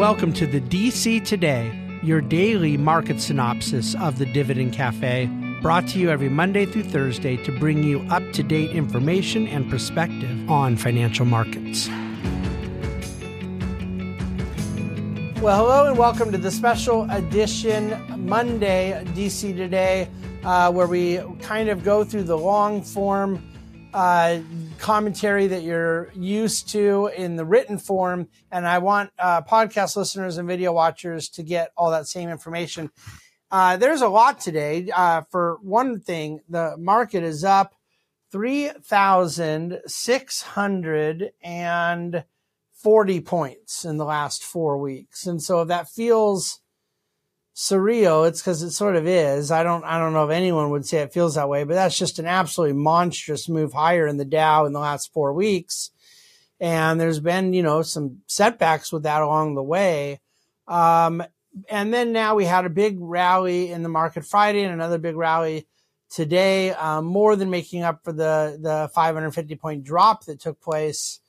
Welcome to the DC Today, your daily market synopsis of the Dividend Cafe, brought to you every Monday through Thursday to bring you up to date information and perspective on financial markets. Well, hello and welcome to the special edition Monday DC Today, uh, where we kind of go through the long form uh, commentary that you're used to in the written form. And I want uh, podcast listeners and video watchers to get all that same information. Uh, there's a lot today. Uh, for one thing, the market is up 3,640 points in the last four weeks. And so that feels surreal. It's because it sort of is. I don't I don't know if anyone would say it feels that way, but that's just an absolutely monstrous move higher in the Dow in the last four weeks. And there's been, you know, some setbacks with that along the way. Um, and then now we had a big rally in the market Friday and another big rally today, um, more than making up for the the 550 point drop that took place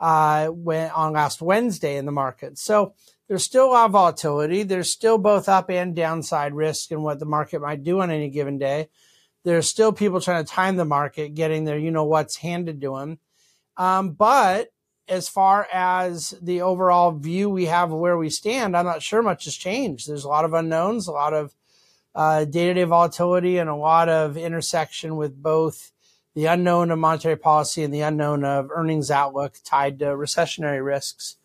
uh, when on last Wednesday in the market. So there's still a lot of volatility. There's still both up and downside risk in what the market might do on any given day. There's still people trying to time the market, getting their, you know, what's handed to them. Um, but as far as the overall view we have of where we stand, I'm not sure much has changed. There's a lot of unknowns, a lot of day to day volatility, and a lot of intersection with both the unknown of monetary policy and the unknown of earnings outlook tied to recessionary risks.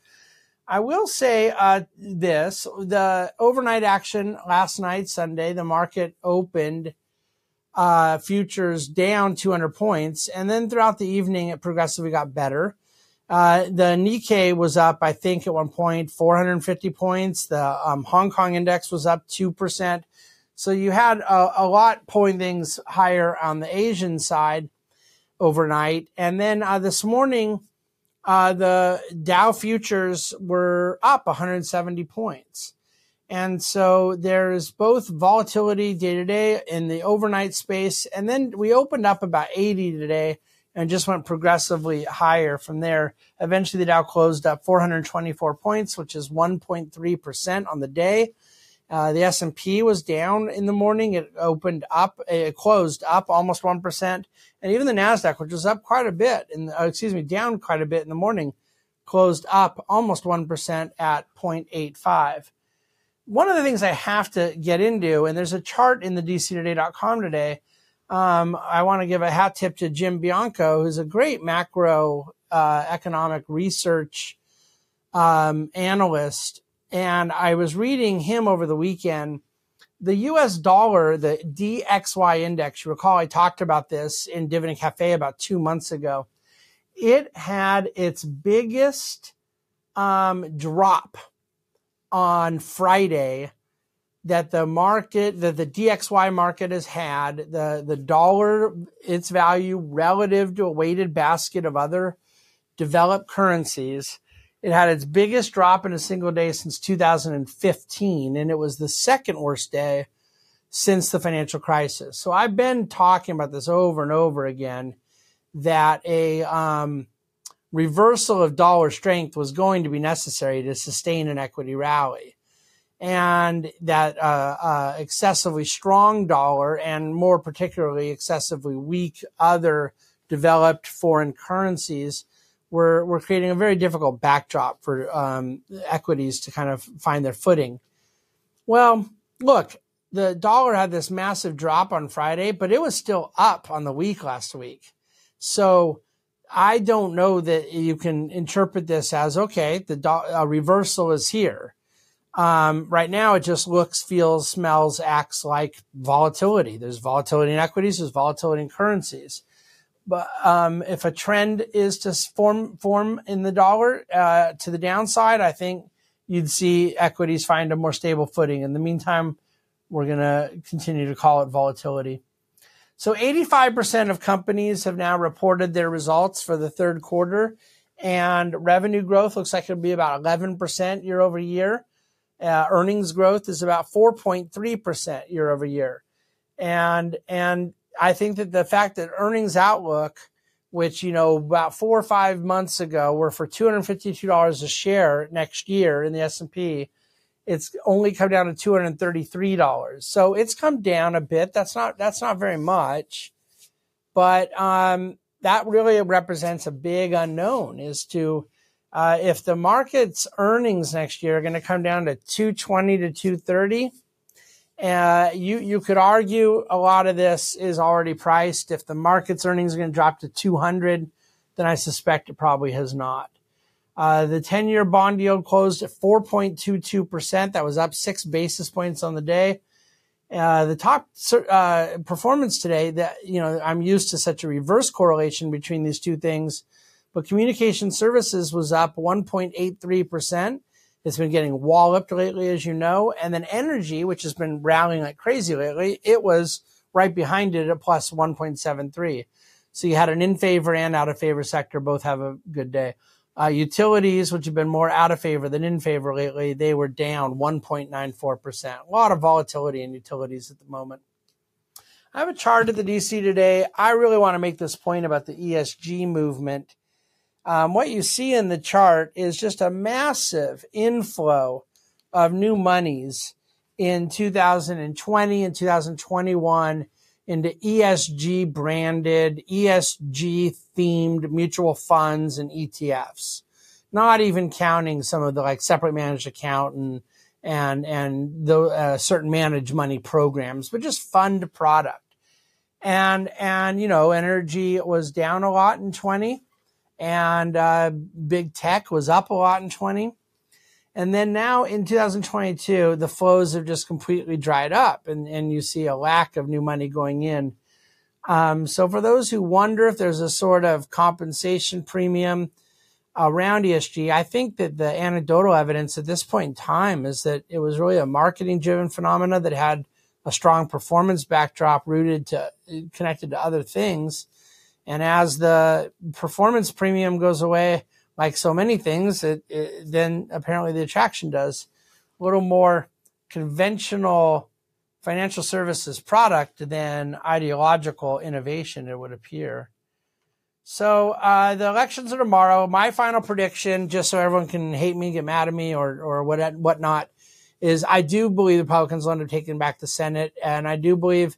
I will say uh, this: the overnight action last night, Sunday, the market opened uh, futures down 200 points, and then throughout the evening, it progressively got better. Uh, the Nikkei was up, I think, at one point 450 points. The um, Hong Kong index was up two percent. So you had a, a lot pulling things higher on the Asian side overnight, and then uh, this morning uh, the Dow futures were up 170 points. And so there's both volatility day to day in the overnight space. And then we opened up about 80 today and just went progressively higher from there. Eventually the Dow closed up 424 points, which is 1.3% on the day. Uh, the S&P was down in the morning. It opened up, it closed up almost 1%. And even the NASDAQ, which was up quite a bit, and uh, excuse me, down quite a bit in the morning, closed up almost 1% at 0.85. One of the things I have to get into, and there's a chart in the dctoday.com today. Um, I want to give a hat tip to Jim Bianco, who's a great macro uh, economic research um, analyst and I was reading him over the weekend. The US dollar, the DXY index, you recall I talked about this in Dividend Cafe about two months ago. It had its biggest um, drop on Friday that the market, that the DXY market has had, the, the dollar, its value relative to a weighted basket of other developed currencies it had its biggest drop in a single day since 2015, and it was the second worst day since the financial crisis. So I've been talking about this over and over again that a um, reversal of dollar strength was going to be necessary to sustain an equity rally. And that uh, uh, excessively strong dollar and more particularly excessively weak other developed foreign currencies we're, we're creating a very difficult backdrop for um, equities to kind of find their footing. Well, look, the dollar had this massive drop on Friday, but it was still up on the week last week. So I don't know that you can interpret this as okay, the do- reversal is here. Um, right now, it just looks, feels, smells, acts like volatility. There's volatility in equities, there's volatility in currencies. But um, if a trend is to form form in the dollar uh, to the downside, I think you'd see equities find a more stable footing. In the meantime, we're going to continue to call it volatility. So 85% of companies have now reported their results for the third quarter, and revenue growth looks like it'll be about 11% year over year. Uh, earnings growth is about 4.3% year over year. And, and I think that the fact that earnings outlook which, you know, about four or five months ago were for $252 a share next year in the S&P. It's only come down to $233. So it's come down a bit. That's not, that's not very much, but, um, that really represents a big unknown as to, uh, if the market's earnings next year are going to come down to 220 to 230, uh, you you could argue a lot of this is already priced. If the market's earnings are going to drop to 200, then I suspect it probably has not. Uh, the 10 year bond yield closed at 4.22%. That was up six basis points on the day. Uh, the top uh, performance today that, you know, I'm used to such a reverse correlation between these two things, but communication services was up 1.83%. It's been getting walloped lately, as you know. And then energy, which has been rallying like crazy lately, it was right behind it at plus 1.73. So you had an in favor and out of favor sector both have a good day. Uh, utilities, which have been more out of favor than in favor lately, they were down 1.94%. A lot of volatility in utilities at the moment. I have a chart at the DC today. I really want to make this point about the ESG movement um, what you see in the chart is just a massive inflow of new monies in 2020 and 2021 into ESG branded, ESG themed mutual funds and ETFs. Not even counting some of the like separate managed account and and and the uh, certain managed money programs, but just fund product. And and you know, energy was down a lot in 20 and uh, big tech was up a lot in 20 and then now in 2022 the flows have just completely dried up and, and you see a lack of new money going in. Um, so for those who wonder if there's a sort of compensation premium around esg i think that the anecdotal evidence at this point in time is that it was really a marketing driven phenomena that had a strong performance backdrop rooted to connected to other things and as the performance premium goes away, like so many things, it, it, then apparently the attraction does. A little more conventional financial services product than ideological innovation, it would appear. So uh, the elections are tomorrow. My final prediction, just so everyone can hate me, get mad at me, or or what whatnot, is I do believe the Republicans will end up taking back the Senate, and I do believe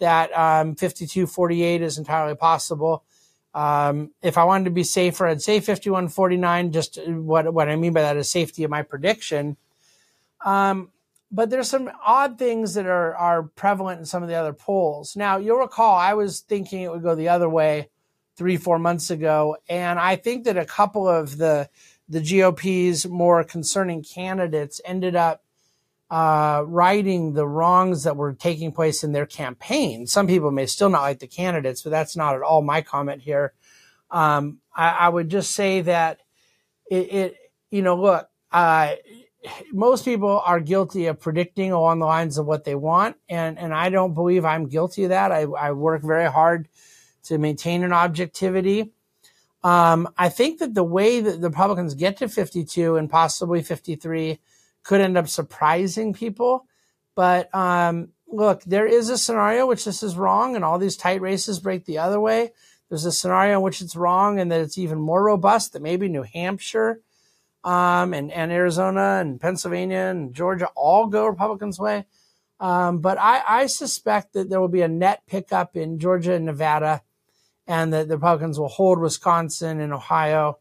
that um, 52-48 is entirely possible. Um, if I wanted to be safer, I'd say 51-49. Just what what I mean by that is safety of my prediction. Um, but there's some odd things that are are prevalent in some of the other polls. Now you'll recall I was thinking it would go the other way three four months ago, and I think that a couple of the the GOP's more concerning candidates ended up uh, righting the wrongs that were taking place in their campaign. Some people may still not like the candidates, but that's not at all my comment here. Um, I, I, would just say that it, it you know, look, uh, most people are guilty of predicting along the lines of what they want, and and I don't believe I'm guilty of that. I, I work very hard to maintain an objectivity. Um, I think that the way that the Republicans get to 52 and possibly 53 could end up surprising people. But um, look, there is a scenario which this is wrong, and all these tight races break the other way. There's a scenario in which it's wrong, and that it's even more robust. That maybe New Hampshire, um, and and Arizona and Pennsylvania and Georgia all go Republicans' way. Um, but I, I suspect that there will be a net pickup in Georgia and Nevada, and that the Republicans will hold Wisconsin and Ohio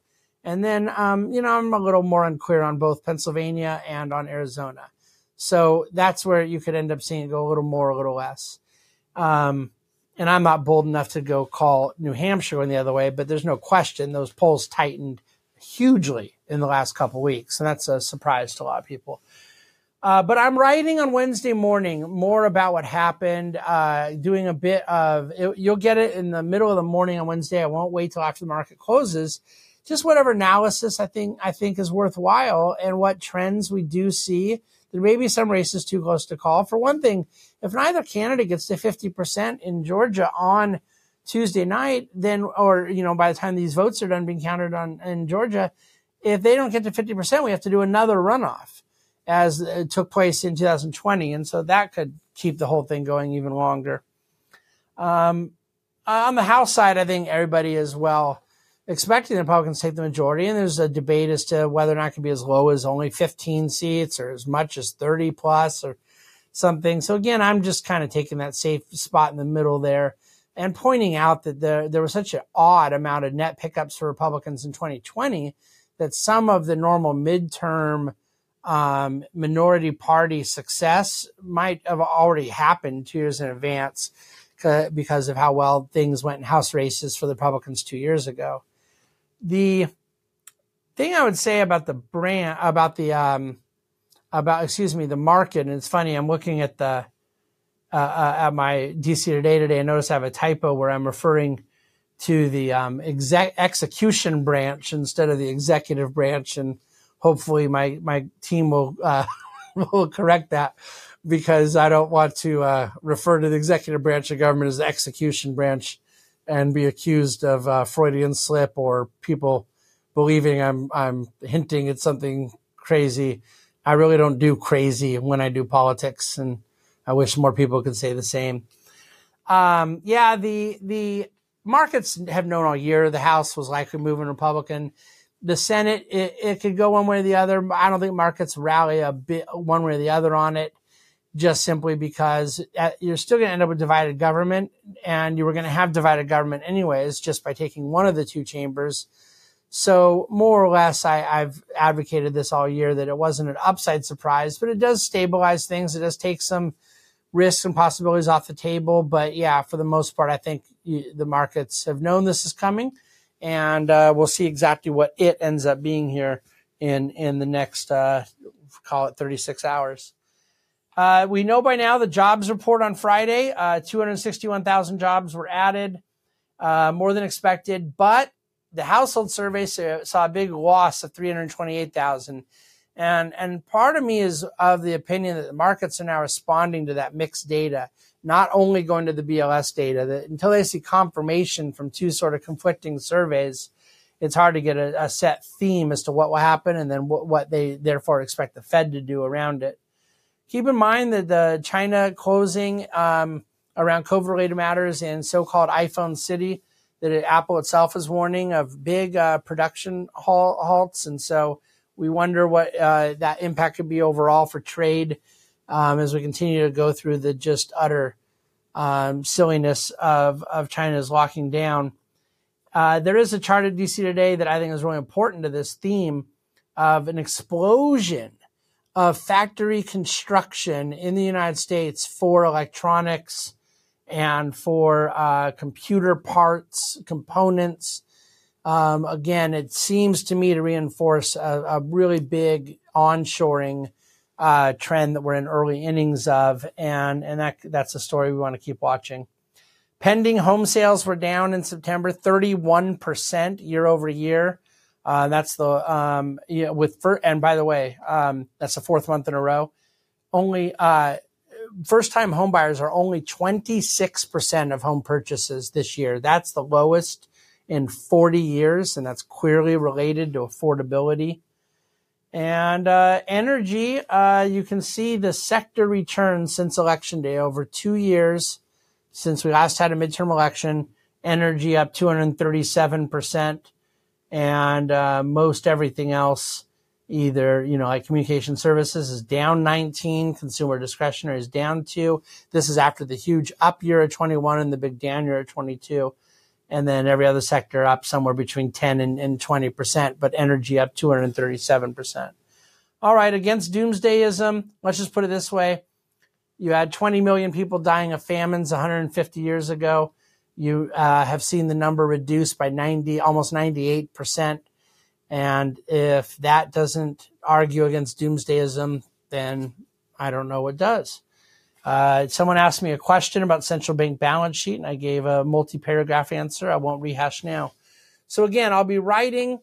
and then, um, you know, I'm a little more unclear on both Pennsylvania and on Arizona. So that's where you could end up seeing it go a little more, a little less. Um, and I'm not bold enough to go call New Hampshire going the other way, but there's no question those polls tightened hugely in the last couple weeks, and that's a surprise to a lot of people. Uh, but I'm writing on Wednesday morning more about what happened, uh, doing a bit of, it, you'll get it in the middle of the morning on Wednesday. I won't wait till after the market closes just whatever analysis I think I think is worthwhile and what trends we do see. There may be some races too close to call. For one thing, if neither candidate gets to 50% in Georgia on Tuesday night, then, or, you know, by the time these votes are done being counted on in Georgia, if they don't get to 50%, we have to do another runoff as it took place in 2020. And so that could keep the whole thing going even longer. Um, on the House side, I think everybody is well expecting the Republicans to take the majority, and there's a debate as to whether or not it can be as low as only 15 seats or as much as 30 plus or something. So again, I'm just kind of taking that safe spot in the middle there and pointing out that there there was such an odd amount of net pickups for Republicans in 2020 that some of the normal midterm um, minority party success might have already happened two years in advance because of how well things went in House races for the Republicans two years ago. The thing I would say about the brand, about the, um, about, excuse me, the market, and it's funny, I'm looking at the, uh, uh, at my DC Today today, I notice I have a typo where I'm referring to the um, exec- execution branch instead of the executive branch, and hopefully my my team will uh, will correct that because I don't want to uh, refer to the executive branch of government as the execution branch and be accused of uh, Freudian slip or people believing I'm I'm hinting at something crazy. I really don't do crazy when I do politics, and I wish more people could say the same. Um, yeah, the the markets have known all year the House was likely moving Republican. The Senate, it, it could go one way or the other. I don't think markets rally a bit one way or the other on it just simply because uh, you're still going to end up with divided government and you were going to have divided government anyways just by taking one of the two chambers. So more or less I, have advocated this all year that it wasn't an upside surprise but it does stabilize things. It does take some risks and possibilities off the table but yeah for the most part i think you, the markets have known this is coming and uh, we'll see exactly what it ends up being here in in the next uh, call it 36 hours uh, we know by now the jobs report on Friday, uh, 261,000 jobs were added, uh, more than expected, but the household survey saw a big loss of 328,000. And, and part of me is of the opinion that the markets are now responding to that mixed data, not only going to the BLS data, that until they see confirmation from two sort of conflicting surveys, it's hard to get a, a set theme as to what will happen and then what, what they therefore expect the Fed to do around it. Keep in mind that the China closing um, around COVID-related matters in so-called iPhone City, that Apple itself is warning of big uh, production halts, and so we wonder what uh, that impact could be overall for trade um, as we continue to go through the just utter um, silliness of of China's locking down. Uh, there is a chart at DC today that I think is really important to this theme of an explosion of factory construction in the United States for electronics and for uh, computer parts, components. Um, again, it seems to me to reinforce a, a really big onshoring uh, trend that we're in early innings of, and and that that's a story we want to keep watching. Pending home sales were down in September, 31% year over year. Uh, that's the um, you know, with and by the way, um, that's the fourth month in a row. Only uh, first time home buyers are only 26% of home purchases this year. That's the lowest in 40 years, and that's clearly related to affordability. And uh, energy, uh, you can see the sector return since election day over two years since we last had a midterm election. Energy up 237 percent and uh, most everything else either you know like communication services is down 19 consumer discretionary is down 2 this is after the huge up year of 21 and the big down year of 22 and then every other sector up somewhere between 10 and, and 20% but energy up 237% all right against doomsdayism let's just put it this way. You had 20 million people dying of famines 150 years ago you uh, have seen the number reduced by 90, almost 98%. And if that doesn't argue against doomsdayism, then I don't know what does. Uh, someone asked me a question about central bank balance sheet, and I gave a multi-paragraph answer. I won't rehash now. So again, I'll be writing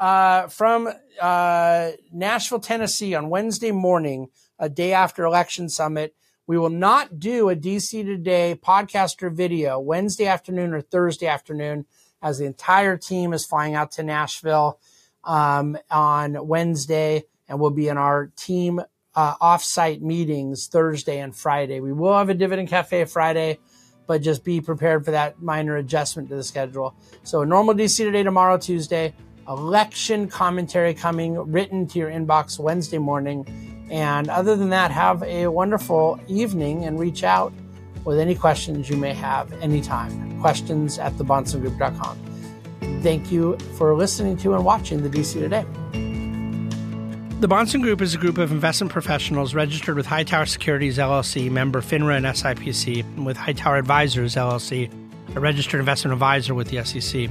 uh, from uh, Nashville, Tennessee, on Wednesday morning, a day after election summit, we will not do a DC Today podcast or video Wednesday afternoon or Thursday afternoon as the entire team is flying out to Nashville um, on Wednesday and we'll be in our team uh, offsite meetings Thursday and Friday. We will have a Dividend Cafe Friday, but just be prepared for that minor adjustment to the schedule. So, normal DC today, tomorrow, Tuesday, election commentary coming written to your inbox Wednesday morning. And other than that, have a wonderful evening and reach out with any questions you may have anytime. Questions at thebahnsengroup.com. Thank you for listening to and watching the DC Today. The Bahnsen Group is a group of investment professionals registered with Hightower Securities LLC, member FINRA and SIPC, and with Hightower Advisors LLC, a registered investment advisor with the SEC.